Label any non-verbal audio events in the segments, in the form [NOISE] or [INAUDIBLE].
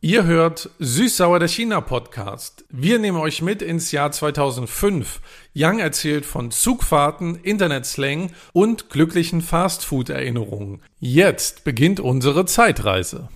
Ihr hört Süß-Sauer der China-Podcast. Wir nehmen euch mit ins Jahr 2005. Yang erzählt von Zugfahrten, Internetslang und glücklichen Fastfood-Erinnerungen. Jetzt beginnt unsere Zeitreise.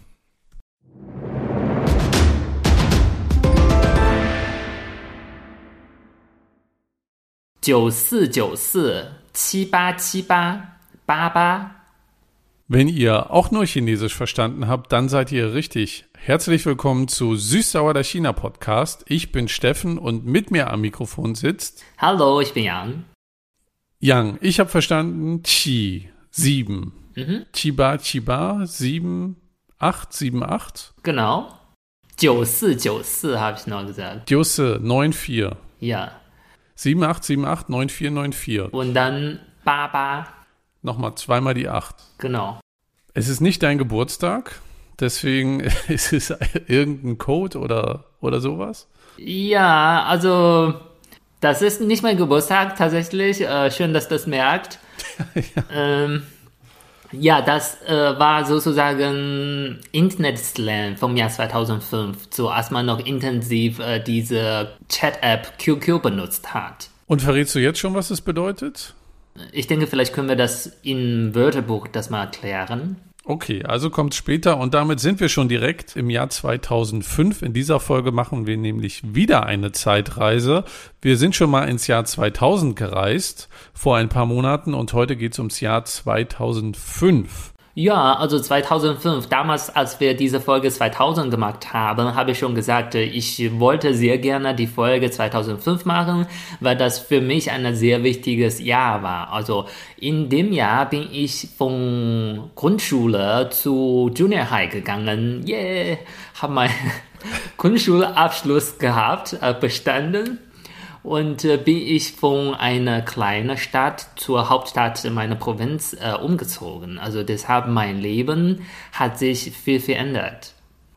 Wenn ihr auch nur Chinesisch verstanden habt, dann seid ihr richtig. Herzlich willkommen zu Süß-Sauer der China Podcast. Ich bin Steffen und mit mir am Mikrofon sitzt. Hallo, ich bin Yang. Yang, ich habe verstanden Qi, sieben. Mhm. Chiba, Chiba, sieben, acht, sieben, acht. Genau. 9494 habe ich noch gesagt. 94, 94. Ja. 7878 9494. Und dann Baba. Nochmal zweimal die 8. Genau. Es ist nicht dein Geburtstag. Deswegen [LAUGHS] ist es irgendein Code oder, oder sowas? Ja, also das ist nicht mein Geburtstag tatsächlich. Äh, schön, dass das merkt. [LAUGHS] ja. Ähm, ja, das äh, war sozusagen Internet-Slang vom Jahr 2005, so als man noch intensiv äh, diese Chat-App QQ benutzt hat. Und verrätst du jetzt schon, was es bedeutet? Ich denke, vielleicht können wir das im Wörterbuch das mal erklären. Okay, also kommt später und damit sind wir schon direkt im Jahr 2005. In dieser Folge machen wir nämlich wieder eine Zeitreise. Wir sind schon mal ins Jahr 2000 gereist vor ein paar Monaten und heute geht es ums Jahr 2005. Ja, also 2005, damals, als wir diese Folge 2000 gemacht haben, habe ich schon gesagt, ich wollte sehr gerne die Folge 2005 machen, weil das für mich ein sehr wichtiges Jahr war. Also in dem Jahr bin ich von Grundschule zu Junior High gegangen. Yeah, habe meinen [LAUGHS] Grundschulabschluss gehabt, äh, bestanden und äh, bin ich von einer kleinen Stadt zur Hauptstadt meiner Provinz äh, umgezogen. Also deshalb mein Leben hat sich viel verändert.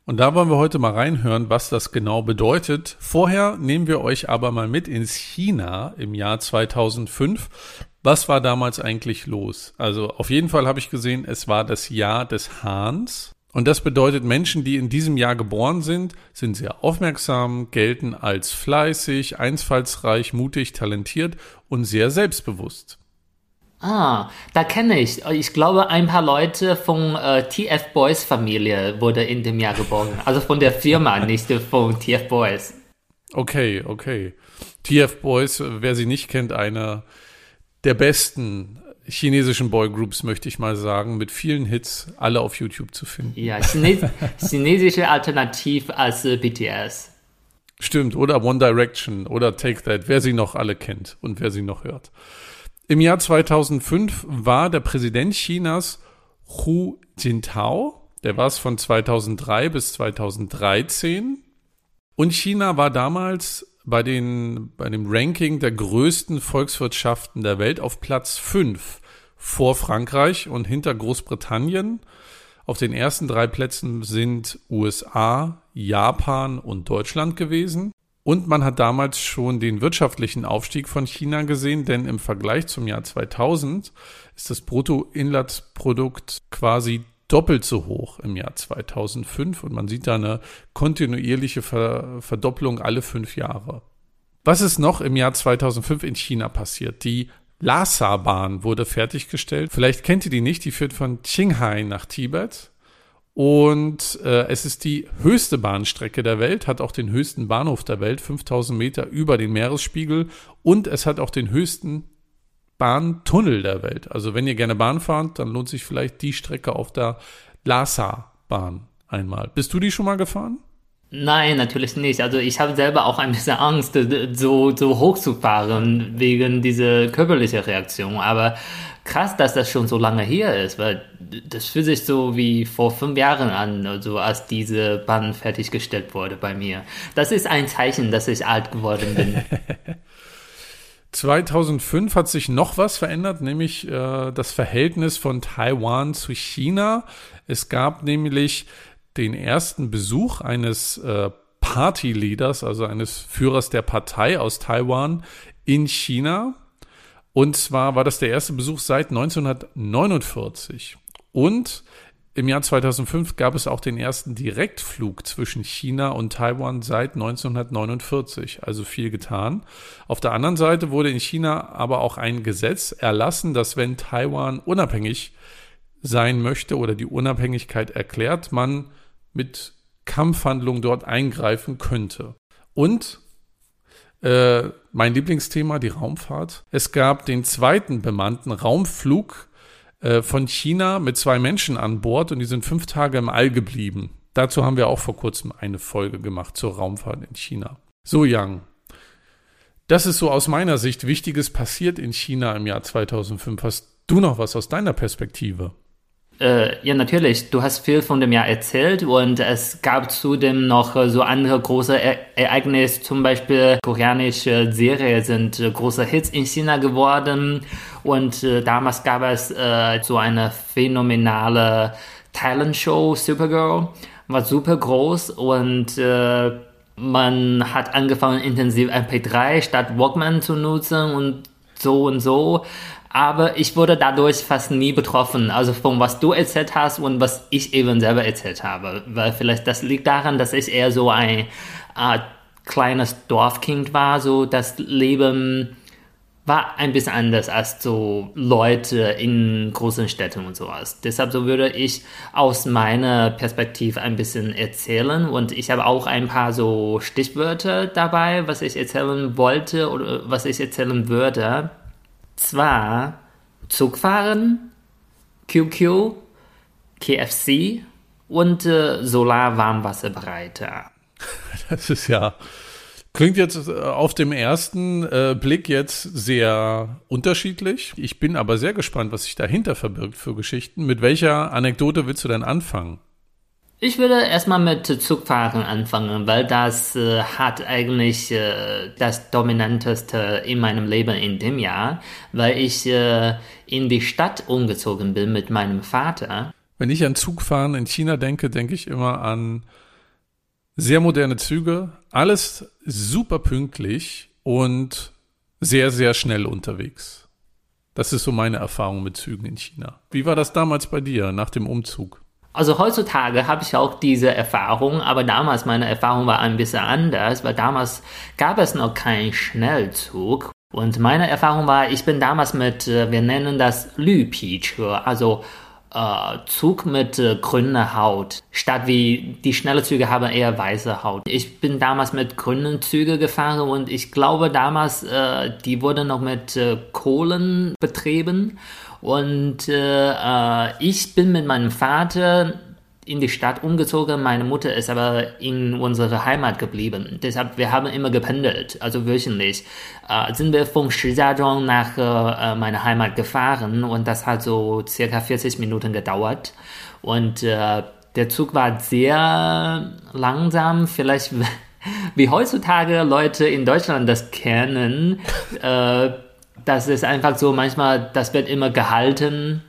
Und da wollen wir heute mal reinhören, was das genau bedeutet. Vorher nehmen wir euch aber mal mit ins China im Jahr 2005. Was war damals eigentlich los? Also auf jeden Fall habe ich gesehen, es war das Jahr des Hahns. Und das bedeutet, Menschen, die in diesem Jahr geboren sind, sind sehr aufmerksam, gelten als fleißig, einfallsreich, mutig, talentiert und sehr selbstbewusst. Ah, da kenne ich. Ich glaube, ein paar Leute von äh, TF Boys Familie wurde in dem Jahr geboren. Also von der Firma, [LAUGHS] nicht von TF Boys. Okay, okay. TF Boys, wer sie nicht kennt, einer der besten chinesischen Boygroups, möchte ich mal sagen, mit vielen Hits, alle auf YouTube zu finden. Ja, Chines [LAUGHS] chinesische Alternativ als äh, BTS. Stimmt, oder One Direction oder Take That, wer sie noch alle kennt und wer sie noch hört. Im Jahr 2005 war der Präsident Chinas Hu Jintao, der war es von 2003 bis 2013. Und China war damals bei, den, bei dem Ranking der größten Volkswirtschaften der Welt auf Platz 5 vor Frankreich und hinter Großbritannien. Auf den ersten drei Plätzen sind USA, Japan und Deutschland gewesen. Und man hat damals schon den wirtschaftlichen Aufstieg von China gesehen, denn im Vergleich zum Jahr 2000 ist das Bruttoinlandsprodukt quasi doppelt so hoch im Jahr 2005 und man sieht da eine kontinuierliche Ver Verdopplung alle fünf Jahre. Was ist noch im Jahr 2005 in China passiert? Die Lhasa-Bahn wurde fertiggestellt. Vielleicht kennt ihr die nicht, die führt von Qinghai nach Tibet. Und äh, es ist die höchste Bahnstrecke der Welt, hat auch den höchsten Bahnhof der Welt, 5000 Meter über den Meeresspiegel. Und es hat auch den höchsten Bahntunnel der Welt. Also wenn ihr gerne Bahn fahrt, dann lohnt sich vielleicht die Strecke auf der Lhasa-Bahn einmal. Bist du die schon mal gefahren? Nein, natürlich nicht. Also ich habe selber auch ein bisschen Angst, so, so hoch zu fahren wegen dieser körperlichen Reaktion. Aber krass, dass das schon so lange hier ist, weil das fühlt sich so wie vor fünf Jahren an, also als diese Bahn fertiggestellt wurde bei mir. Das ist ein Zeichen, dass ich alt geworden bin. [LAUGHS] 2005 hat sich noch was verändert, nämlich äh, das Verhältnis von Taiwan zu China. Es gab nämlich den ersten Besuch eines äh, Party-Leaders, also eines Führers der Partei aus Taiwan in China. Und zwar war das der erste Besuch seit 1949. Und Im Jahr 2005 gab es auch den ersten Direktflug zwischen China und Taiwan seit 1949, also viel getan. Auf der anderen Seite wurde in China aber auch ein Gesetz erlassen, dass wenn Taiwan unabhängig sein möchte oder die Unabhängigkeit erklärt, man mit Kampfhandlungen dort eingreifen könnte. Und äh, mein Lieblingsthema, die Raumfahrt. Es gab den zweiten bemannten Raumflug äh, von China mit zwei Menschen an Bord und die sind fünf Tage im All geblieben. Dazu haben wir auch vor kurzem eine Folge gemacht zur Raumfahrt in China. So, Yang. Das ist so aus meiner Sicht Wichtiges passiert in China im Jahr 2005. Hast du noch was aus deiner Perspektive? Äh, ja, natürlich. Du hast viel von dem Jahr erzählt und es gab zudem noch äh, so andere große e Ereignisse. Zum Beispiel koreanische Serien sind äh, große Hits in China geworden und äh, damals gab es äh, so eine phänomenale Talent-Show, Supergirl, war super groß und äh, man hat angefangen intensiv MP3 statt Walkman zu nutzen und so und so. Aber ich wurde dadurch fast nie betroffen, also von was du erzählt hast und was ich eben selber erzählt habe, weil vielleicht das liegt daran, dass ich eher so ein äh, kleines Dorfkind war, so das Leben war ein bisschen anders als so Leute in großen Städten und sowas. Deshalb so würde ich aus meiner Perspektive ein bisschen erzählen und ich habe auch ein paar so Stichwörter dabei, was ich erzählen wollte oder was ich erzählen würde. Zwar Zugfahren, QQ, KFC und äh, Solarwarmwasserbereiter. [LAUGHS] Das ist ja, klingt jetzt äh, auf dem ersten äh, Blick jetzt sehr unterschiedlich. Ich bin aber sehr gespannt, was sich dahinter verbirgt für Geschichten. Mit welcher Anekdote willst du denn anfangen? Ich würde erstmal mit Zugfahren anfangen, weil das äh, hat eigentlich äh, das Dominanteste in meinem Leben in dem Jahr, weil ich äh, in die Stadt umgezogen bin mit meinem Vater. Wenn ich an Zugfahren in China denke, denke ich immer an sehr moderne Züge, alles super pünktlich und sehr, sehr schnell unterwegs. Das ist so meine Erfahrung mit Zügen in China. Wie war das damals bei dir nach dem Umzug? Also heutzutage habe ich auch diese Erfahrung, aber damals meine Erfahrung war ein bisschen anders, weil damals gab es noch keinen Schnellzug. Und meine Erfahrung war, ich bin damals mit, äh, wir nennen das Lüpi-Chö, also Zug mit äh, grüner Haut. Statt wie die schnellen Züge haben eher weiße Haut. Ich bin damals mit grünen Zügen gefahren und ich glaube damals, äh, die wurden noch mit äh, Kohlen betrieben. Und äh, äh, ich bin mit meinem Vater in die Stadt umgezogen. Meine Mutter ist aber in unserer Heimat geblieben. Deshalb, wir haben immer gependelt, also wöchentlich. Äh, sind wir von Shijiazhuang nach äh, meiner Heimat gefahren und das hat so circa 40 Minuten gedauert. Und äh, der Zug war sehr langsam, vielleicht [LAUGHS] wie heutzutage Leute in Deutschland das kennen. Äh, das ist einfach so, manchmal, das wird immer gehalten,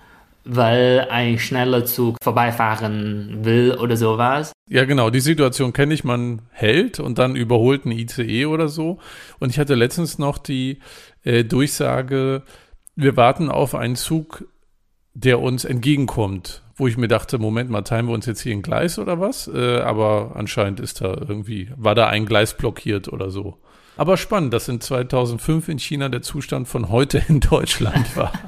weil ein schneller Zug vorbeifahren will oder sowas. Ja, genau, die Situation kenne ich, man hält und dann überholt ein ICE oder so. Und ich hatte letztens noch die äh, Durchsage, wir warten auf einen Zug, der uns entgegenkommt, wo ich mir dachte, Moment mal, teilen wir uns jetzt hier ein Gleis oder was? Äh, aber anscheinend ist da irgendwie, war da ein Gleis blockiert oder so. Aber spannend, dass in 2005 in China der Zustand von heute in Deutschland war. [LAUGHS]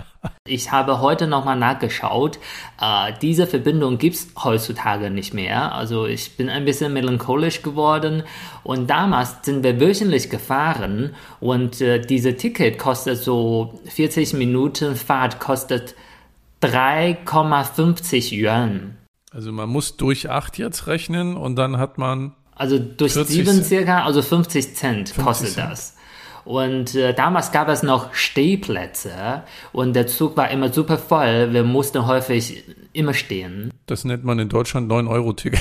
Ich habe heute nochmal nachgeschaut. Äh, diese Verbindung gibt es heutzutage nicht mehr. Also ich bin ein bisschen melancholisch geworden. Und damals sind wir wöchentlich gefahren und äh, diese Ticket kostet so 40 Minuten Fahrt kostet 3,50 Yuan. Also man muss durch acht jetzt rechnen und dann hat man also durch sieben circa, also 50 Cent 50 kostet Cent. das. Und äh, damals gab es noch Stehplätze und der Zug war immer super voll. Wir mussten häufig immer stehen. Das nennt man in Deutschland 9-Euro-Ticket,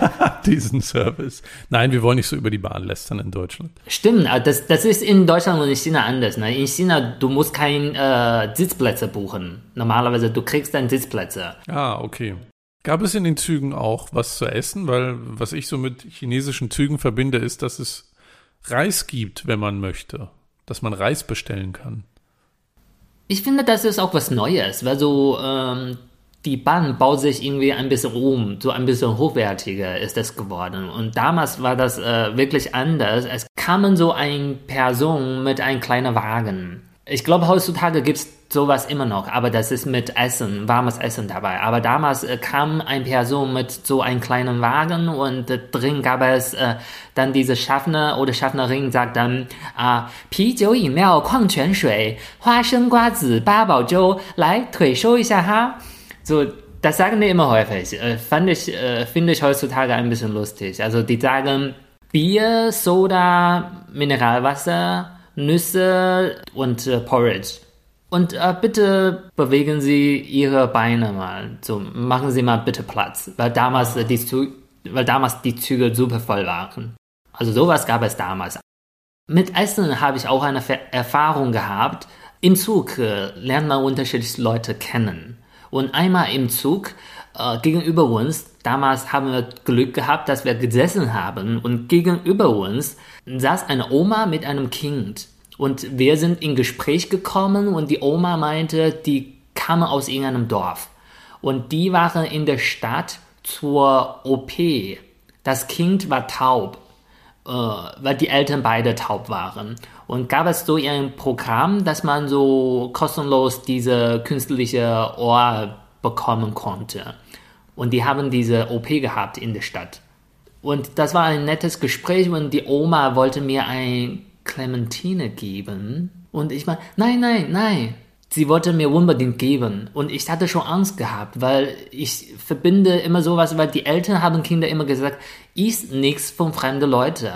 [LAUGHS] diesen Service. Nein, wir wollen nicht so über die Bahn lästern in Deutschland. Stimmt, das, das ist in Deutschland und in China anders. Ne? In China, du musst keine äh, Sitzplätze buchen. Normalerweise, du kriegst dann Sitzplätze. Ah, okay. Gab es in den Zügen auch was zu essen? Weil was ich so mit chinesischen Zügen verbinde, ist, dass es Reis gibt, wenn man möchte. Dass man Reis bestellen kann. Ich finde, das ist auch was Neues, weil so ähm, die Bahn baut sich irgendwie ein bisschen um, so ein bisschen hochwertiger ist es geworden. Und damals war das äh, wirklich anders. Es kam so eine Person mit einem kleinen Wagen Ich glaube, heutzutage gibt es sowas immer noch, aber das ist mit Essen, warmes Essen dabei. Aber damals äh, kam eine Person mit so einem kleinen Wagen und äh, drin gab es äh, dann diese Schaffner oder Schaffnerin sagt dann, äh, 啤酒、饮料、矿泉水、花生、瓜子、八宝粥，来腿收一下哈。So, das sagen die immer häufig. Äh, fand ich, äh, finde ich heutzutage ein bisschen lustig. Also die sagen Bier, Soda, Mineralwasser, Nüsse und äh, Porridge. Und äh, bitte bewegen Sie Ihre Beine mal. So, machen Sie mal bitte Platz. Weil damals, äh, die, weil damals die Züge super voll waren. Also sowas gab es damals. Mit Essen habe ich auch eine Ver Erfahrung gehabt. Im Zug äh, lernt man unterschiedliche Leute kennen. Und einmal im Zug äh, gegenüber uns, damals haben wir Glück gehabt, dass wir gesessen haben und gegenüber uns saß eine Oma mit einem Kind. Und wir sind in Gespräch gekommen und die Oma meinte, die kamen aus irgendeinem Dorf. Und die waren in der Stadt zur OP. Das Kind war taub, äh, weil die Eltern beide taub waren. Und gab es so ein Programm, dass man so kostenlos diese künstliche Ohr bekommen konnte. Und die haben diese OP gehabt in der Stadt. Und das war ein nettes Gespräch und die Oma wollte mir ein Clementine geben. Und ich meine, nein, nein, nein. Sie wollte mir unbedingt geben. Und ich hatte schon Angst gehabt, weil ich verbinde immer sowas, weil die Eltern haben Kinder immer gesagt, isst nichts von fremden Leuten.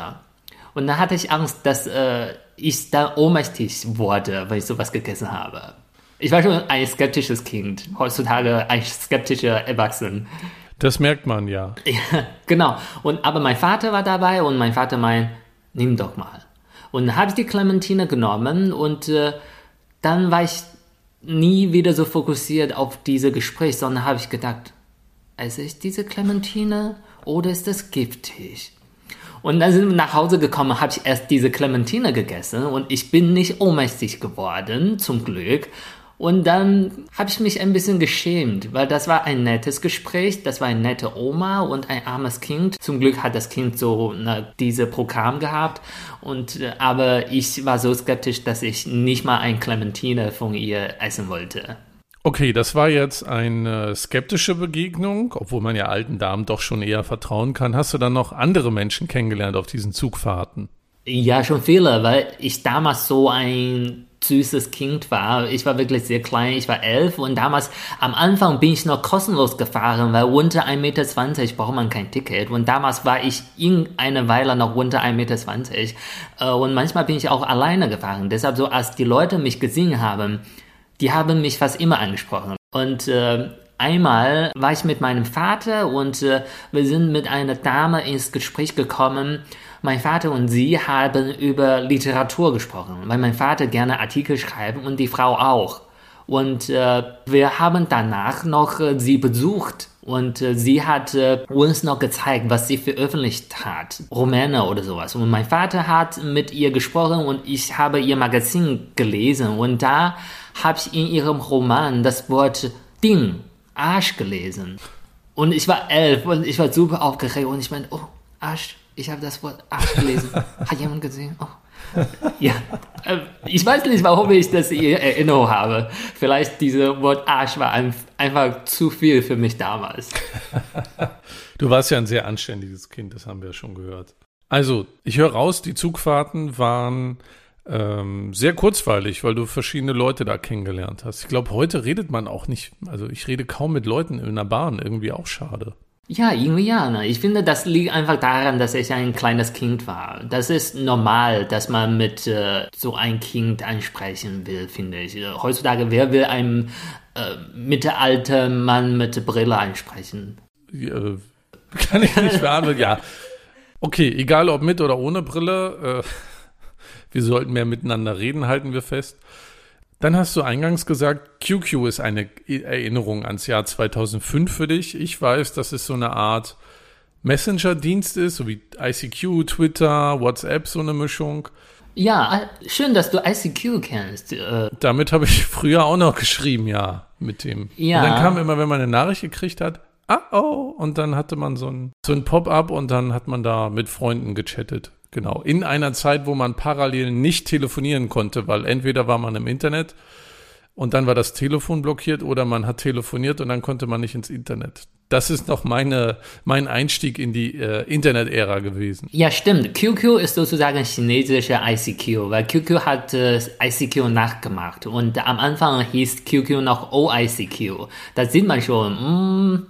Und dann hatte ich Angst, dass äh, ich da ohnmächtig wurde, weil ich sowas gegessen habe. Ich war schon ein skeptisches Kind. Heutzutage ein skeptischer Erwachsener. Das merkt man ja. ja. Genau. Und aber mein Vater war dabei und mein Vater meint, nimm doch mal. Und dann habe ich die Clementine genommen und äh, dann war ich nie wieder so fokussiert auf diese Gespräch, sondern habe ich gedacht, esse ich diese Clementine oder ist das giftig? Und dann sind wir nach Hause gekommen, habe ich erst diese Clementine gegessen und ich bin nicht ohnmächtig geworden, zum Glück. Und dann habe ich mich ein bisschen geschämt, weil das war ein nettes Gespräch, das war eine nette Oma und ein armes Kind. Zum Glück hat das Kind so ne, diese Programm gehabt und äh, aber ich war so skeptisch, dass ich nicht mal ein Clementine von ihr essen wollte. Okay, das war jetzt eine skeptische Begegnung, obwohl man ja alten Damen doch schon eher vertrauen kann. Hast du dann noch andere Menschen kennengelernt auf diesen Zugfahrten? Ja, schon viele, weil ich damals so ein süßes Kind war. Ich war wirklich sehr klein, ich war elf und damals am Anfang bin ich noch kostenlos gefahren, weil unter 1,20 Meter braucht man kein Ticket und damals war ich in einer Weile noch unter 1,20 Meter äh, und manchmal bin ich auch alleine gefahren. Deshalb so, als die Leute mich gesehen haben, die haben mich fast immer angesprochen und äh, Einmal war ich mit meinem Vater und äh, wir sind mit einer Dame ins Gespräch gekommen, mein Vater und sie haben über Literatur gesprochen, weil mein Vater gerne Artikel schreibt und die Frau auch. Und äh, wir haben danach noch äh, sie besucht und äh, sie hat äh, uns noch gezeigt, was sie veröffentlicht hat, Romane oder sowas. Und mein Vater hat mit ihr gesprochen und ich habe ihr Magazin gelesen und da habe ich in ihrem Roman das Wort Ding, Arsch gelesen. Und ich war elf und ich war super aufgeregt und ich meinte, oh, Arsch, ich habe das Wort Arsch gelesen. [LAUGHS] Hat jemand gesehen? Oh. Ja, äh, ich weiß nicht, warum ich das in Erinnerung habe. Vielleicht dieses Wort Arsch war einfach zu viel für mich damals. [LAUGHS] Du warst ja ein sehr anständiges Kind, das haben wir ja schon gehört. Also, ich höre raus, die Zugfahrten waren ähm, sehr kurzweilig, weil du verschiedene Leute da kennengelernt hast. Ich glaube, heute redet man auch nicht, also ich rede kaum mit Leuten in der Bahn, irgendwie auch schade. Ja, irgendwie ja. Ne? Ich finde, das liegt einfach daran, dass ich ein kleines Kind war. Das ist normal, dass man mit äh, so ein Kind ansprechen will, finde ich. Heutzutage, wer will einem äh, mittelalter Mann mit Brille ansprechen? Ja, [LAUGHS] kann ich nicht beantworten, ja. Okay, egal ob mit oder ohne Brille, äh, [LAUGHS] wir sollten mehr miteinander reden, halten wir fest. Dann hast du eingangs gesagt, QQ ist eine Erinnerung ans Jahr 2005 für dich. Ich weiß, dass es so eine Art Messenger-Dienst ist, so wie ICQ, Twitter, WhatsApp, so eine Mischung. Ja, schön, dass du ICQ kennst. Äh. Damit habe ich früher auch noch geschrieben, ja. mit dem. Ja. Und dann kam immer, wenn man eine Nachricht gekriegt hat, ah oh, und dann hatte man so ein, so ein Pop-up und dann hat man da mit Freunden gechattet. Genau. In einer Zeit, wo man parallel nicht telefonieren konnte, weil entweder war man im Internet und dann war das Telefon blockiert oder man hat telefoniert und dann konnte man nicht ins Internet. Das ist noch meine, mein Einstieg in die äh, Internet-Ära gewesen. Ja, stimmt. QQ ist sozusagen chinesische ICQ, weil QQ hat äh, ICQ nachgemacht und am Anfang hieß QQ noch OICQ. Da sieht man schon, mh,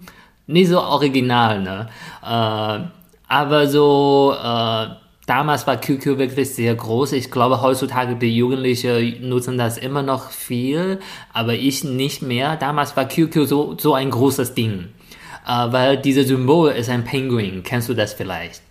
nicht so original, ne? Äh, aber so, äh, damals war QQ wirklich sehr groß. Ich glaube, heutzutage die Jugendlichen nutzen das immer noch viel, aber ich nicht mehr. Damals war QQ so, so ein großes Ding, äh, weil dieses Symbol ist ein Penguin. Kennst du das vielleicht?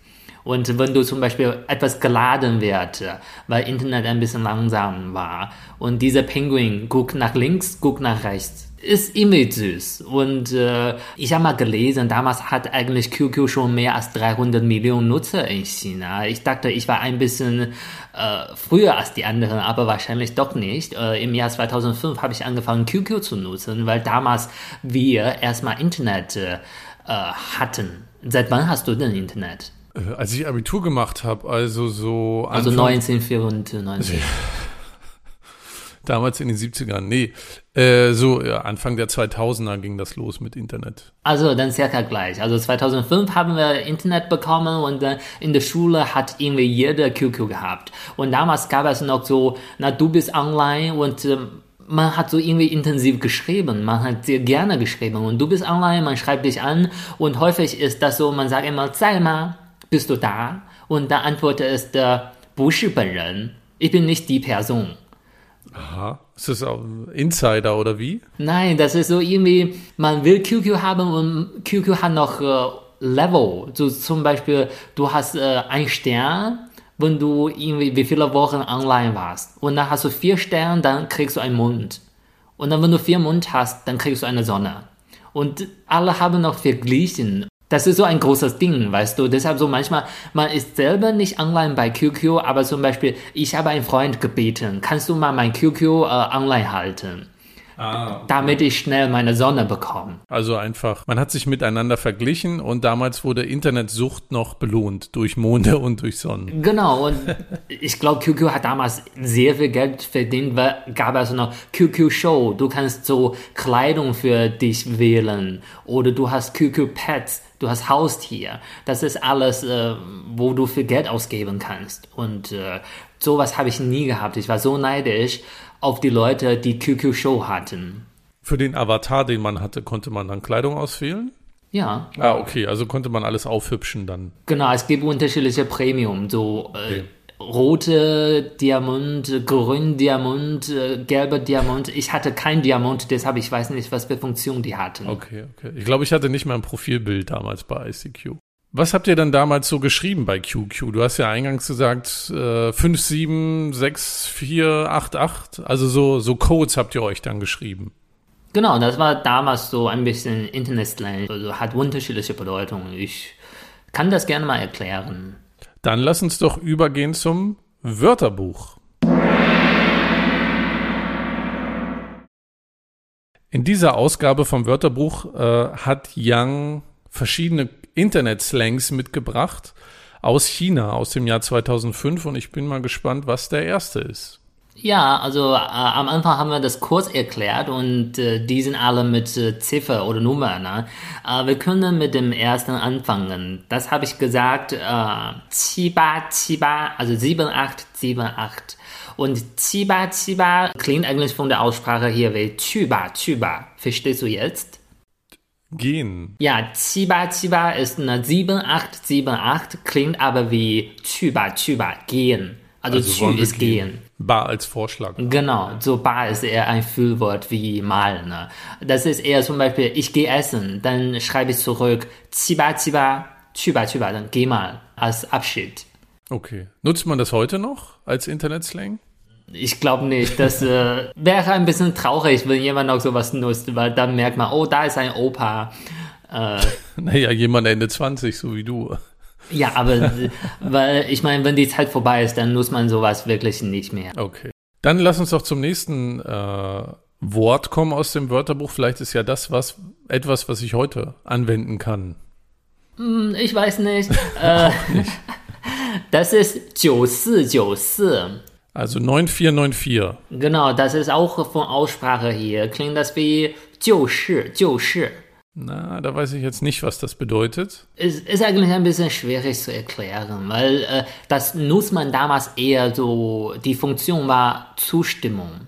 Und wenn du zum Beispiel etwas geladen wird, weil Internet ein bisschen langsam war und dieser Penguin guckt nach links, guckt nach rechts, ist irgendwie süß. Und äh, ich habe mal gelesen, damals hat eigentlich QQ schon mehr als 300 Millionen Nutzer in China. Ich dachte, ich war ein bisschen äh, früher als die anderen, aber wahrscheinlich doch nicht. Äh, Im Jahr 2005 habe ich angefangen, QQ zu nutzen, weil damals wir erstmal Internet äh, hatten. Seit wann hast du denn Internet? Äh, als ich Abitur gemacht habe, also so. Also 1994 Damals in den 70ern, nee. Äh, so ja, Anfang der 2000er ging das los mit Internet. Also dann circa gleich. Also 2005 haben wir Internet bekommen und äh, in der Schule hat irgendwie jeder QQ gehabt. Und damals gab es noch so, na du bist online und äh, man hat so irgendwie intensiv geschrieben, man hat sehr gerne geschrieben und du bist online, man schreibt dich an und häufig ist das so, man sagt immer, sei mal, bist du da? Und da antwortet es der, 不是本人, ich bin nicht die Person. Aha. Ist das auch Insider oder wie? Nein, das ist so irgendwie, man will QQ haben und QQ hat noch äh, Level. So zum Beispiel, du hast äh, einen Stern, wenn du irgendwie wie viele Wochen online warst. Und dann hast du vier Sterne, dann kriegst du einen Mond. Und dann, wenn du vier Mond hast, dann kriegst du eine Sonne. Und alle haben noch verglichen. Das ist so ein großes Ding, weißt du. Deshalb so manchmal, man ist selber nicht online bei QQ, aber zum Beispiel, ich habe einen Freund gebeten, kannst du mal mein QQ äh, online halten? Ah, okay. damit ich schnell meine Sonne bekomme. Also einfach, man hat sich miteinander verglichen und damals wurde Internetsucht noch belohnt durch Monde [LAUGHS] und durch Sonnen. Genau, und ich glaube, QQ hat damals sehr viel Geld verdient, weil gab also noch QQ Show. Du kannst so Kleidung für dich wählen oder du hast QQ Pets du hast Haustier. Das ist alles, äh, wo du viel Geld ausgeben kannst. Und äh, sowas habe ich nie gehabt. Ich war so neidisch auf die Leute, die QQ-Show hatten. Für den Avatar, den man hatte, konnte man dann Kleidung auswählen? Ja. Ah, okay, also konnte man alles aufhübschen dann. Genau, es gibt unterschiedliche Premium, so äh, okay rote Diamant, grün Diamant, äh, gelber Diamant. Ich hatte kein Diamant, deshalb ich weiß nicht, was für Funktion die hatten. Okay, okay. Ich glaube, ich hatte nicht mal ein Profilbild damals bei ICQ. Was habt ihr dann damals so geschrieben bei QQ? Du hast ja eingangs gesagt, äh, 576488, also so, so Codes habt ihr euch dann geschrieben. Genau, das war damals so ein bisschen Internet-Slang, also hat unterschiedliche Bedeutungen. Ich kann das gerne mal erklären. Dann lass uns doch übergehen zum Wörterbuch. In dieser Ausgabe vom Wörterbuch äh, hat Yang verschiedene Internet-Slangs mitgebracht aus China aus dem Jahr 2005 und ich bin mal gespannt, was der erste ist. Ja, also äh, am Anfang haben wir das kurz erklärt und äh, die sind alle mit äh, Ziffer oder Nummer. Ne? Äh, wir können mit dem ersten anfangen. Das habe ich gesagt, äh, 7878, also 7878. Und 7878 klingt eigentlich von der Aussprache hier wie Chiba, Chiba. Verstehst du jetzt? Gehen. Ja, Chiba, Chiba ist eine 7878, klingt aber wie Chiba, Chiba, gehen. Also, also Chü ist gehen. gehen. Bar als Vorschlag. Genau, so Bar ist eher ein Füllwort wie mal. Ne? Das ist eher zum Beispiel, ich gehe essen, dann schreibe ich zurück, ziba, ziba, tschüba, tschüba, dann geh mal als Abschied. Okay. Nutzt man das heute noch als Internetslang? Ich glaube nicht. Das äh, [LAUGHS] wäre ein bisschen traurig, wenn jemand noch sowas nutzt, weil dann merkt man, oh, da ist ein Opa. Äh, [LAUGHS] naja, jemand Ende 20, so wie du. Ja, aber [LAUGHS] weil ich meine, wenn die Zeit vorbei ist, dann nutzt man sowas wirklich nicht mehr. Okay. Dann lass uns doch zum nächsten äh, Wort kommen aus dem Wörterbuch. Vielleicht ist ja das was, etwas, was ich heute anwenden kann. Hm, ich weiß nicht. [LAUGHS] äh, nicht. [LAUGHS] Das ist 9494. Also 9494. Genau, das ist auch von Aussprache hier. Klingt das wie 就是,就是. Na, da weiß ich jetzt nicht, was das bedeutet. Es ist eigentlich ein bisschen schwierig zu erklären, weil äh, das nutzt man damals eher so, die Funktion war Zustimmung.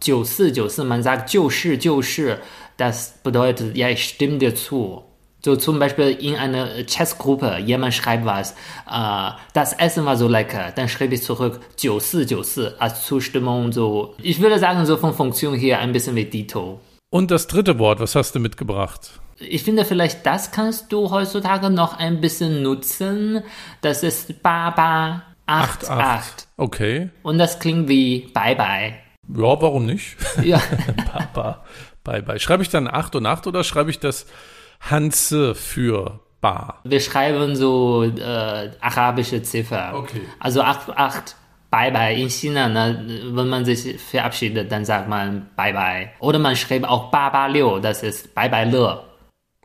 94, 94, man sagt 就是,就是, das bedeutet, ja, ich stimme dir zu. So zum Beispiel in einer Chessgruppe, jemand schreibt was, äh, das Essen war so lecker, dann schreibe ich zurück 94, 94 als Zustimmung, so. Ich würde sagen, so von Funktion her ein bisschen wie Dito. Und das dritte Wort, was hast du mitgebracht? Ich finde, vielleicht das kannst du heutzutage noch ein bisschen nutzen. Das ist Baba 88. Okay. Und das klingt wie Bye Bye. Ja, warum nicht? Ja. [LAUGHS] Papa. Bye bye. Schreibe ich dann 8 und 8 oder schreibe ich das Hanse für Bar? Wir schreiben so äh, arabische Ziffer. Okay. Also 88. Bye bye. In China, ne, wenn man sich verabschiedet, dann sagt man Bye bye. Oder man schreibt auch Baba Liu, das ist Bye bye Le.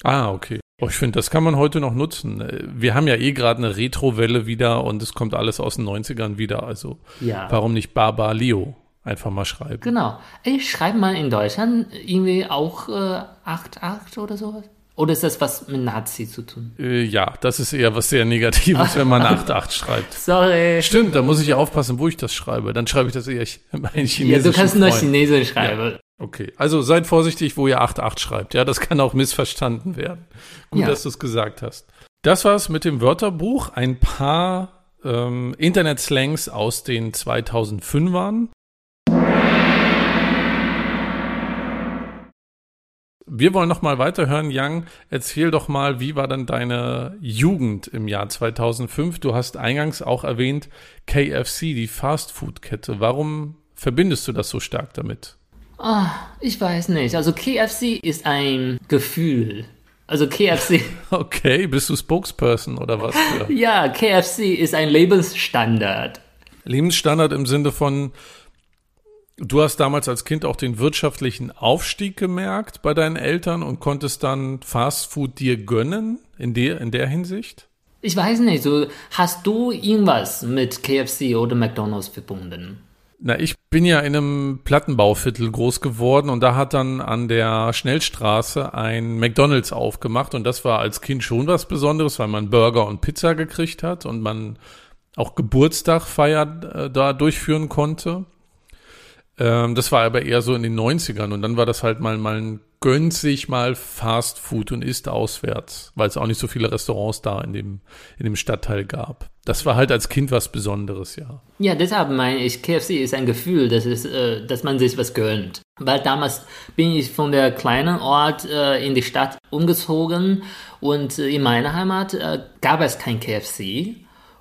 Ah, okay. Oh, ich finde, das kann man heute noch nutzen. Wir haben ja eh gerade eine Retro-Welle wieder und es kommt alles aus den 90ern wieder. Also Ja. warum nicht Baba Leo einfach mal schreiben? Genau. Ey, schreibt man in Deutschland irgendwie auch äh, 88 oder sowas? Oder ist das was mit Nazi zu tun? Äh, ja, das ist eher was sehr Negatives, wenn man 8-8 schreibt. [LAUGHS] Sorry. Stimmt, da muss ich ja aufpassen, wo ich das schreibe. Dann schreibe ich das eher [LAUGHS] meinen chinesischen Ja, du kannst nur Freund. Chinesisch schreiben. Okay, also seid vorsichtig, wo ihr 88 schreibt. Ja, das kann auch missverstanden werden. Gut, Ja. dass du es gesagt hast. Das war's mit dem Wörterbuch. Ein paar ähm, Internet-Slangs aus den 2005ern. Wir wollen noch mal weiterhören, Yang. Erzähl doch mal, wie war denn deine Jugend im Jahr 2005? Du hast eingangs auch erwähnt KFC, die Fastfood-Kette. Warum verbindest du das so stark damit? Ah, ich weiß nicht. Also KFC ist ein Gefühl. Also KFC, [LAUGHS] Okay, bist du Spokesperson oder was? Für? [LAUGHS] ja, KFC ist ein Lebensstandard. Lebensstandard im Sinne von, du hast damals als Kind auch den wirtschaftlichen Aufstieg gemerkt bei deinen Eltern und konntest dann Fastfood dir gönnen in der, in der Hinsicht? Ich weiß nicht, so, hast du irgendwas mit KFC oder McDonald's verbunden? Na, ich bin ja in einem Plattenbauviertel groß geworden und da hat dann an der Schnellstraße ein McDonalds aufgemacht und das war als Kind schon was Besonderes, weil man Burger und Pizza gekriegt hat und man auch Geburtstag feiern äh, da durchführen konnte. Ähm, das war aber eher so in den 90ern und dann war das halt mal, man gönnt sich mal Fast Food und isst auswärts, weil es auch nicht so viele Restaurants da in dem, in dem Stadtteil gab. Das war halt als Kind was Besonderes, ja. Ja, deshalb meine ich, KFC ist ein Gefühl, das ist, äh, dass man sich was gönnt. Weil damals bin ich von der kleinen Ort äh, in die Stadt umgezogen und äh, in meiner Heimat gab es kein KFC.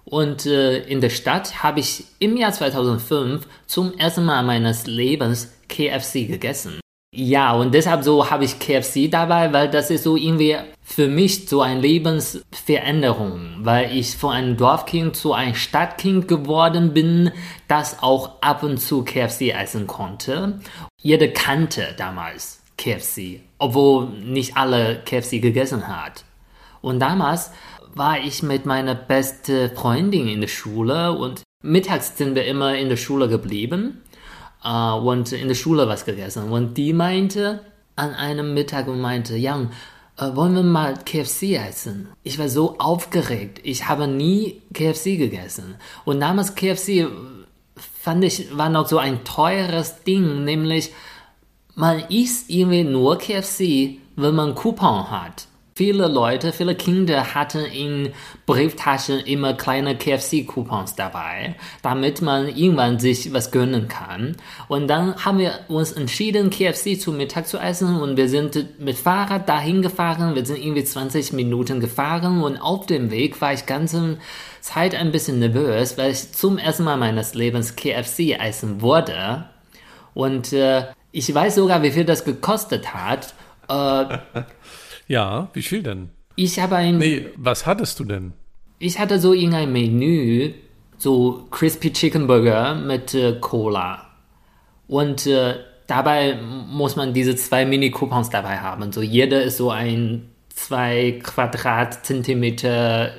Und äh, in der Stadt habe ich im Jahr 2005 zum ersten Mal meines Lebens KFC gegessen. Ja, und deshalb so habe ich KFC dabei, weil das ist so irgendwie für mich so eine Lebensveränderung, weil ich von einem Dorfkind zu einem Stadtkind geworden bin, das auch ab und zu KFC essen konnte. Jeder kannte damals KFC, obwohl nicht alle KFC gegessen hat. Und damals war ich mit meiner besten Freundin in der Schule und mittags sind wir immer in der Schule geblieben äh, und in der Schule was gegessen. Und die meinte an einem Mittag und meinte, Jan, äh, wollen wir mal KFC essen? Ich war so aufgeregt. Ich habe nie KFC gegessen. Und damals KFC fand ich, war noch so ein teures Ding, nämlich man isst irgendwie nur KFC, wenn man Coupon hat. Viele Leute, viele Kinder hatten in Brieftaschen immer kleine KFC-Coupons dabei, damit man irgendwann sich was gönnen kann. Und dann haben wir uns entschieden, KFC zu Mittag zu essen und wir sind mit Fahrrad dahin gefahren. Wir sind irgendwie 20 Minuten gefahren und auf dem Weg war ich ganze Zeit ein bisschen nervös, weil ich zum ersten Mal meines Lebens KFC essen wurde. Und äh, ich weiß sogar, wie viel das gekostet hat. Äh, [LAUGHS] Ja, wie viel denn? ich habe ein, Nee, was hattest du denn? ich hatte so in ein Menü so Crispy Chicken Burger mit äh, Cola. Und äh, dabei muss man diese zwei Mini-Coupons dabei haben. So jeder ist so ein zwei Quadratzentimeter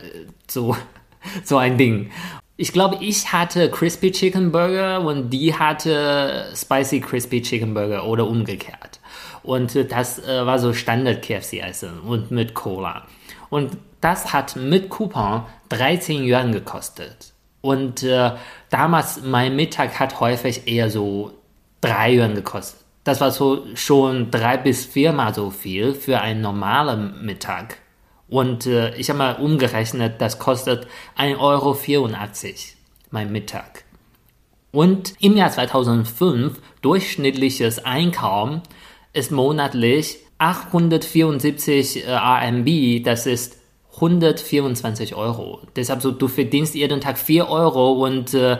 so [LAUGHS] so ein Ding. Ich glaube, ich hatte Crispy Chicken Burger und die hatte Spicy Crispy Chicken Burger oder umgekehrt. Und das äh, war so Standard KFC-Essen und mit Cola. Und das hat mit Coupon 13 Yuan gekostet. Und äh, damals mein Mittag hat häufig eher so 3 Yuan gekostet. Das war so schon drei bis viermal so viel für einen normalen Mittag. Und äh, ich habe mal umgerechnet, das kostet 1,84 Euro mein Mittag. Und im Jahr 2005 durchschnittliches Einkommen ist monatlich 874 äh, RMB, das ist 124 Euro. Deshalb so, du verdienst jeden Tag 4 Euro und äh,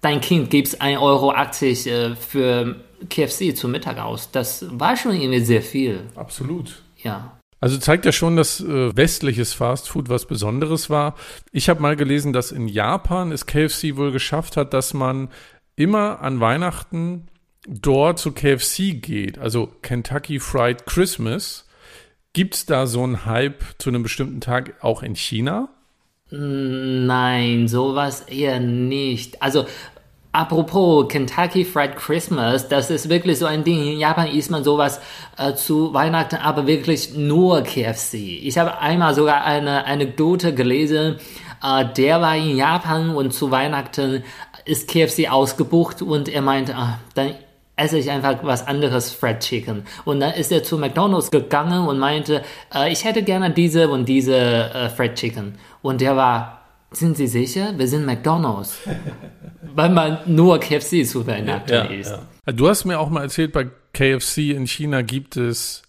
dein Kind gibt 1,80 Euro äh, für KFC zum Mittag aus. Das war schon irgendwie sehr viel. Absolut. Ja. Also zeigt ja schon, dass äh, westliches Fastfood was Besonderes war. Ich habe mal gelesen, dass in Japan es KFC wohl geschafft hat, dass man immer an Weihnachten dort zu KFC geht, also Kentucky Fried Christmas. Gibt es da so einen Hype zu einem bestimmten Tag auch in China? Nein, sowas eher nicht. Also Apropos Kentucky Fried Christmas, das ist wirklich so ein Ding. In Japan isst man sowas äh, zu Weihnachten, aber wirklich nur KFC. Ich habe einmal sogar eine Anekdote gelesen, äh, der war in Japan und zu Weihnachten ist KFC ausgebucht und er meinte, ah, dann esse ich einfach was anderes Fried Chicken. Und dann ist er zu McDonald's gegangen und meinte, äh, ich hätte gerne diese und diese äh, Fried Chicken. Und der war sind Sie sicher? Wir sind McDonalds. [LAUGHS] Weil man nur KFC zu Weihnachten ja, isst. Ja. Du hast mir auch mal erzählt, bei KFC in China gibt es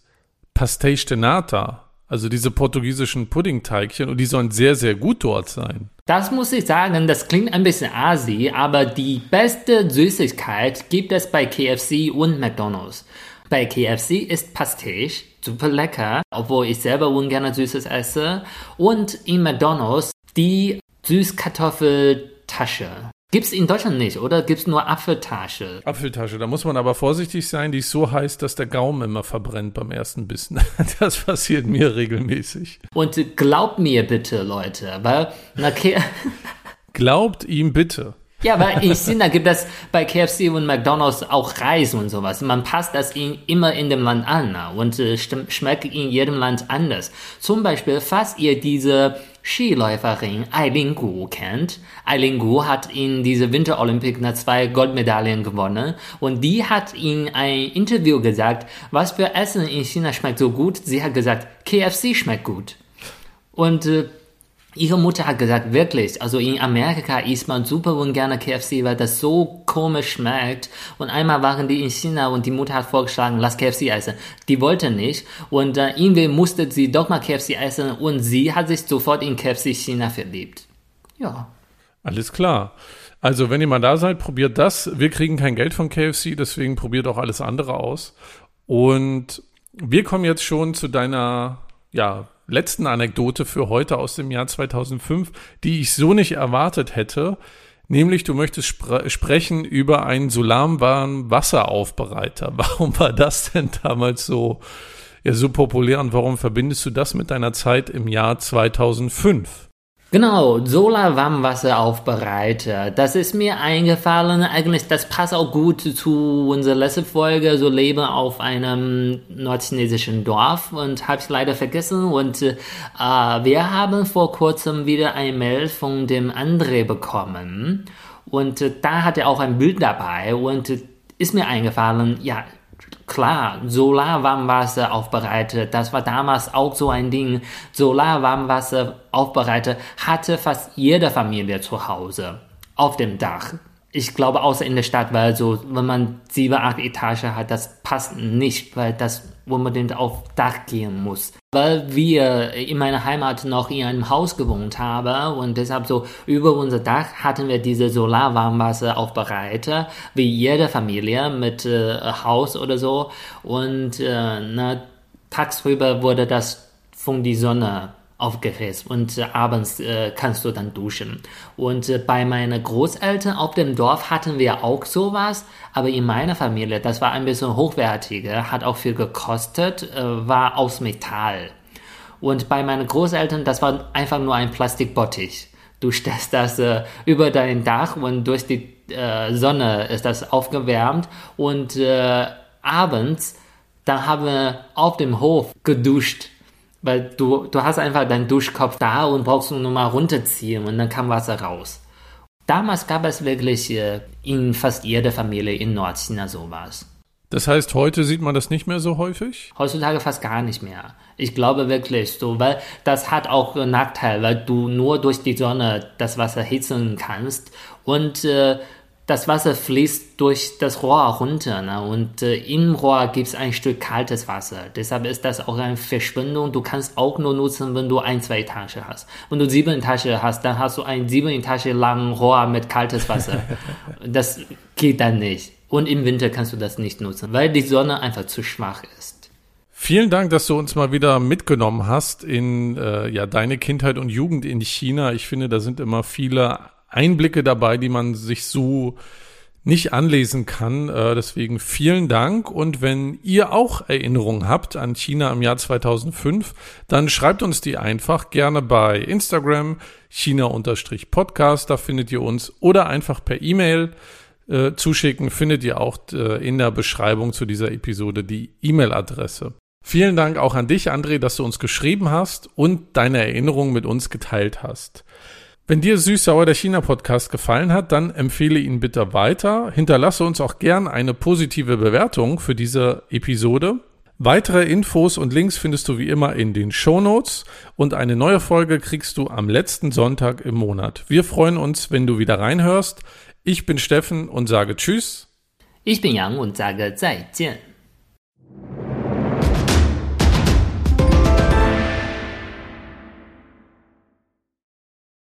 Pastéis de Nata, also diese portugiesischen Puddingteigchen, und die sollen sehr, sehr gut dort sein. Das muss ich sagen, das klingt ein bisschen asi, aber die beste Süßigkeit gibt es bei KFC und McDonalds. Bei KFC ist Pastéis super lecker, obwohl ich selber ungern Süßes esse. Und in McDonalds die Süßkartoffeltasche. Gibt's in Deutschland nicht, oder? Gibt's nur Apfeltasche? Apfeltasche, da muss man aber vorsichtig sein, die ist so heiß, dass der Gaumen immer verbrennt beim ersten Bissen. [LAUGHS] Das passiert mir regelmäßig. Und glaubt mir bitte, Leute, weil okay. [LAUGHS] Glaubt ihm bitte. Ja, weil in China gibt es bei KFC und McDonalds auch Reis und sowas. Man passt das in, immer in dem Land an und äh, schmeckt in jedem Land anders. Zum Beispiel, falls ihr diese Skiläuferin Eileen Gu kennt. Eileen Gu hat in dieser Winterolympic zwei Goldmedaillen gewonnen und die hat in ein Interview gesagt, was für Essen in China schmeckt so gut. Sie hat gesagt, KFC schmeckt gut. Und äh, Ihre Mutter hat gesagt, wirklich, also in Amerika isst man super und gerne KFC, weil das so komisch schmeckt. Und einmal waren die in China und die Mutter hat vorgeschlagen, lass KFC essen. Die wollte nicht und äh, irgendwie musste sie doch mal KFC essen und sie hat sich sofort in KFC China verliebt. Ja. Alles klar. Also, wenn ihr mal da seid, probiert das. Wir kriegen kein Geld von KFC, deswegen probiert auch alles andere aus. Und wir kommen jetzt schon zu deiner, ja, letzten Anekdote für heute aus dem Jahr 2005, die ich so nicht erwartet hätte. Nämlich, du möchtest spre sprechen über einen solarwarmen Wasseraufbereiter. [LAUGHS] Warum war das denn damals so, ja, so populär und warum verbindest du das mit deiner Zeit im Jahr 2005? Genau, Solar-Warmwasseraufbereiter. Das ist mir eingefallen. Eigentlich, das passt auch gut zu unserer letzten Folge, so Leben auf einem nordchinesischen Dorf und habe ich leider vergessen. Und äh, wir haben vor kurzem wieder ein Mail von dem André bekommen. Und äh, da hat er auch ein Bild dabei und äh, ist mir eingefallen, ja, Klar, Solarwarmwasser aufbereitet, das war damals auch so ein Ding. Solarwarmwasser aufbereitet hatte fast jede Familie zu Hause auf dem Dach ich glaube, außer in der Stadt, weil so, wenn man sieben, acht Etagen hat, das passt nicht, weil das unbedingt auf Dach gehen muss. Weil wir in meiner Heimat noch in einem Haus gewohnt haben und deshalb so über unser Dach hatten wir diese Solarwarmwasser aufbereitet, wie jede Familie mit äh, Haus oder so. Und äh, na, tagsüber wurde das von die Sonne aufgehitzt und äh, abends äh, kannst du dann duschen. Und äh, bei meinen Großeltern auf dem Dorf hatten wir auch sowas, aber in meiner Familie, das war ein bisschen hochwertiger, hat auch viel gekostet, äh, war aus Metall. Und bei meinen Großeltern, das war einfach nur ein Plastikbottich. Du stellst das äh, über dein Dach und durch die äh, Sonne ist das aufgewärmt und äh, abends, dann haben wir auf dem Hof geduscht. Weil du, du hast einfach deinen Duschkopf da und brauchst nur mal runterziehen und dann kam Wasser raus. Damals gab es wirklich äh, in fast jeder Familie in Nordchina sowas. Das heißt, heute sieht man das nicht mehr so häufig? Heutzutage fast gar nicht mehr. Ich glaube wirklich so, weil das hat auch einen Nachteil, weil du nur durch die Sonne das Wasser hitzen kannst und äh, das Wasser fließt durch das Rohr runter ne? und äh, im Rohr gibt es ein Stück kaltes Wasser. Deshalb ist das auch eine Verschwendung. Du kannst auch nur nutzen, wenn du ein, zwei Etagen hast. Wenn du sieben Etagen hast, dann hast du ein sieben Etagen langen Rohr mit kaltes Wasser. [LAUGHS] das geht dann nicht. Und im Winter kannst du das nicht nutzen, weil die Sonne einfach zu schwach ist. Vielen Dank, dass du uns mal wieder mitgenommen hast in äh, ja deine Kindheit und Jugend in China. Ich finde, da sind immer viele Einblicke dabei, die man sich so nicht anlesen kann. Äh, deswegen vielen Dank. Und wenn ihr auch Erinnerungen habt an China im Jahr 2005, dann schreibt uns die einfach gerne bei Instagram, China-Podcast, da findet ihr uns, oder einfach per E-Mail äh, zuschicken, findet ihr auch äh, in der Beschreibung zu dieser Episode die E-Mail-Adresse. Vielen Dank auch an dich, André, dass du uns geschrieben hast und deine Erinnerungen mit uns geteilt hast. Wenn dir Süß-Sauer der China-Podcast gefallen hat, dann empfehle ihn bitte weiter. Hinterlasse uns auch gern eine positive Bewertung für diese Episode. Weitere Infos und Links findest du wie immer in den Show Notes und eine neue Folge kriegst du am letzten Sonntag im Monat. Wir freuen uns, wenn du wieder reinhörst. Ich bin Steffen und sage Tschüss. Ich bin Yang und sage 再见.